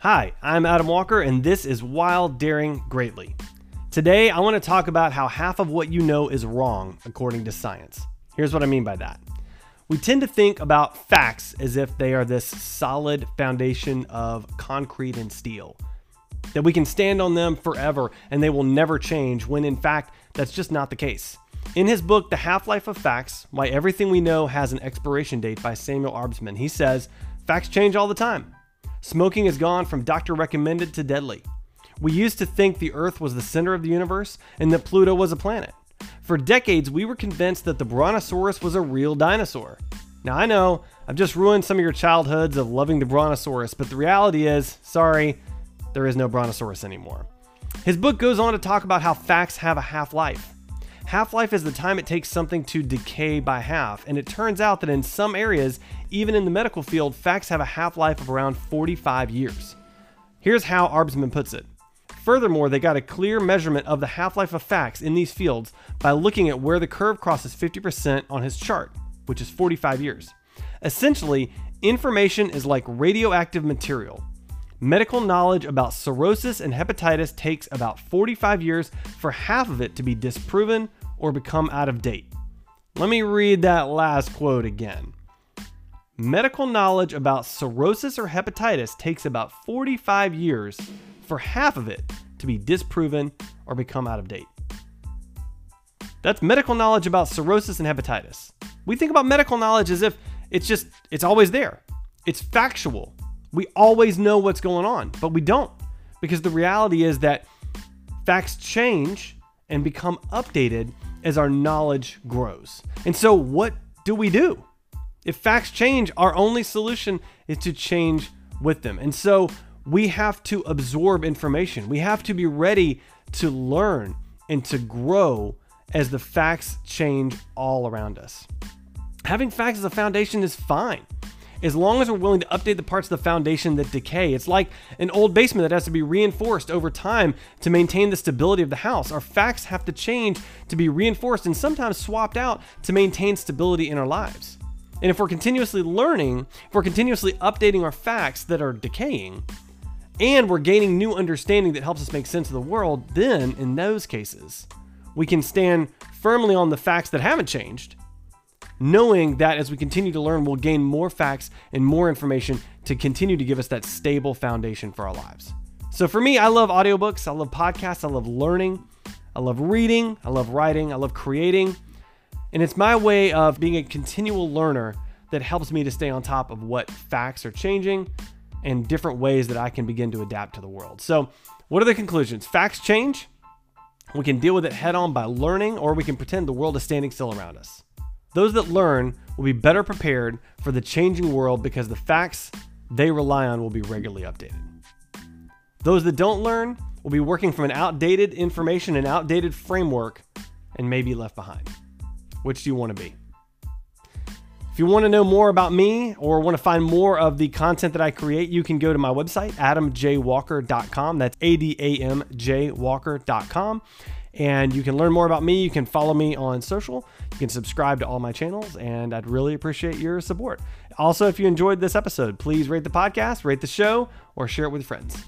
Hi, I'm Adam Walker, and this is Wild Daring Greatly. Today, I want to talk about how half of what you know is wrong according to science. Here's what I mean by that. We tend to think about facts as if they are this solid foundation of concrete and steel, that we can stand on them forever and they will never change, when in fact, that's just not the case. In his book, The Half Life of Facts Why Everything We Know Has an Expiration Date by Samuel Arbesman, he says, Facts change all the time. Smoking has gone from doctor recommended to deadly. We used to think the Earth was the center of the universe and that Pluto was a planet. For decades, we were convinced that the Brontosaurus was a real dinosaur. Now, I know I've just ruined some of your childhoods of loving the Brontosaurus, but the reality is, sorry, there is no Brontosaurus anymore. His book goes on to talk about how facts have a half life. Half life is the time it takes something to decay by half, and it turns out that in some areas, even in the medical field, facts have a half life of around 45 years. Here's how Arbesman puts it. Furthermore, they got a clear measurement of the half life of facts in these fields by looking at where the curve crosses 50% on his chart, which is 45 years. Essentially, information is like radioactive material. Medical knowledge about cirrhosis and hepatitis takes about 45 years for half of it to be disproven or become out of date. Let me read that last quote again. Medical knowledge about cirrhosis or hepatitis takes about 45 years for half of it to be disproven or become out of date. That's medical knowledge about cirrhosis and hepatitis. We think about medical knowledge as if it's just, it's always there. It's factual. We always know what's going on, but we don't. Because the reality is that facts change and become updated as our knowledge grows. And so, what do we do? If facts change, our only solution is to change with them. And so, we have to absorb information. We have to be ready to learn and to grow as the facts change all around us. Having facts as a foundation is fine as long as we're willing to update the parts of the foundation that decay. It's like an old basement that has to be reinforced over time to maintain the stability of the house. Our facts have to change to be reinforced and sometimes swapped out to maintain stability in our lives. And if we're continuously learning, if we're continuously updating our facts that are decaying, and we're gaining new understanding that helps us make sense of the world, then in those cases, we can stand firmly on the facts that haven't changed knowing that as we continue to learn, we'll gain more facts and more information to continue to give us that stable foundation for our lives. So for me, I love audiobooks, I love podcasts, I love learning, I love reading, I love writing, I love creating. And it's my way of being a continual learner that helps me to stay on top of what facts are changing and different ways that I can begin to adapt to the world. So, what are the conclusions? Facts change. We can deal with it head on by learning, or we can pretend the world is standing still around us. Those that learn will be better prepared for the changing world because the facts they rely on will be regularly updated. Those that don't learn will be working from an outdated information and outdated framework and may be left behind. Which do you want to be? If you want to know more about me or want to find more of the content that I create, you can go to my website, adamjwalker.com. That's A D A M J Walker.com and you can learn more about me. You can follow me on social. You can subscribe to all my channels, and I'd really appreciate your support. Also, if you enjoyed this episode, please rate the podcast, rate the show, or share it with friends.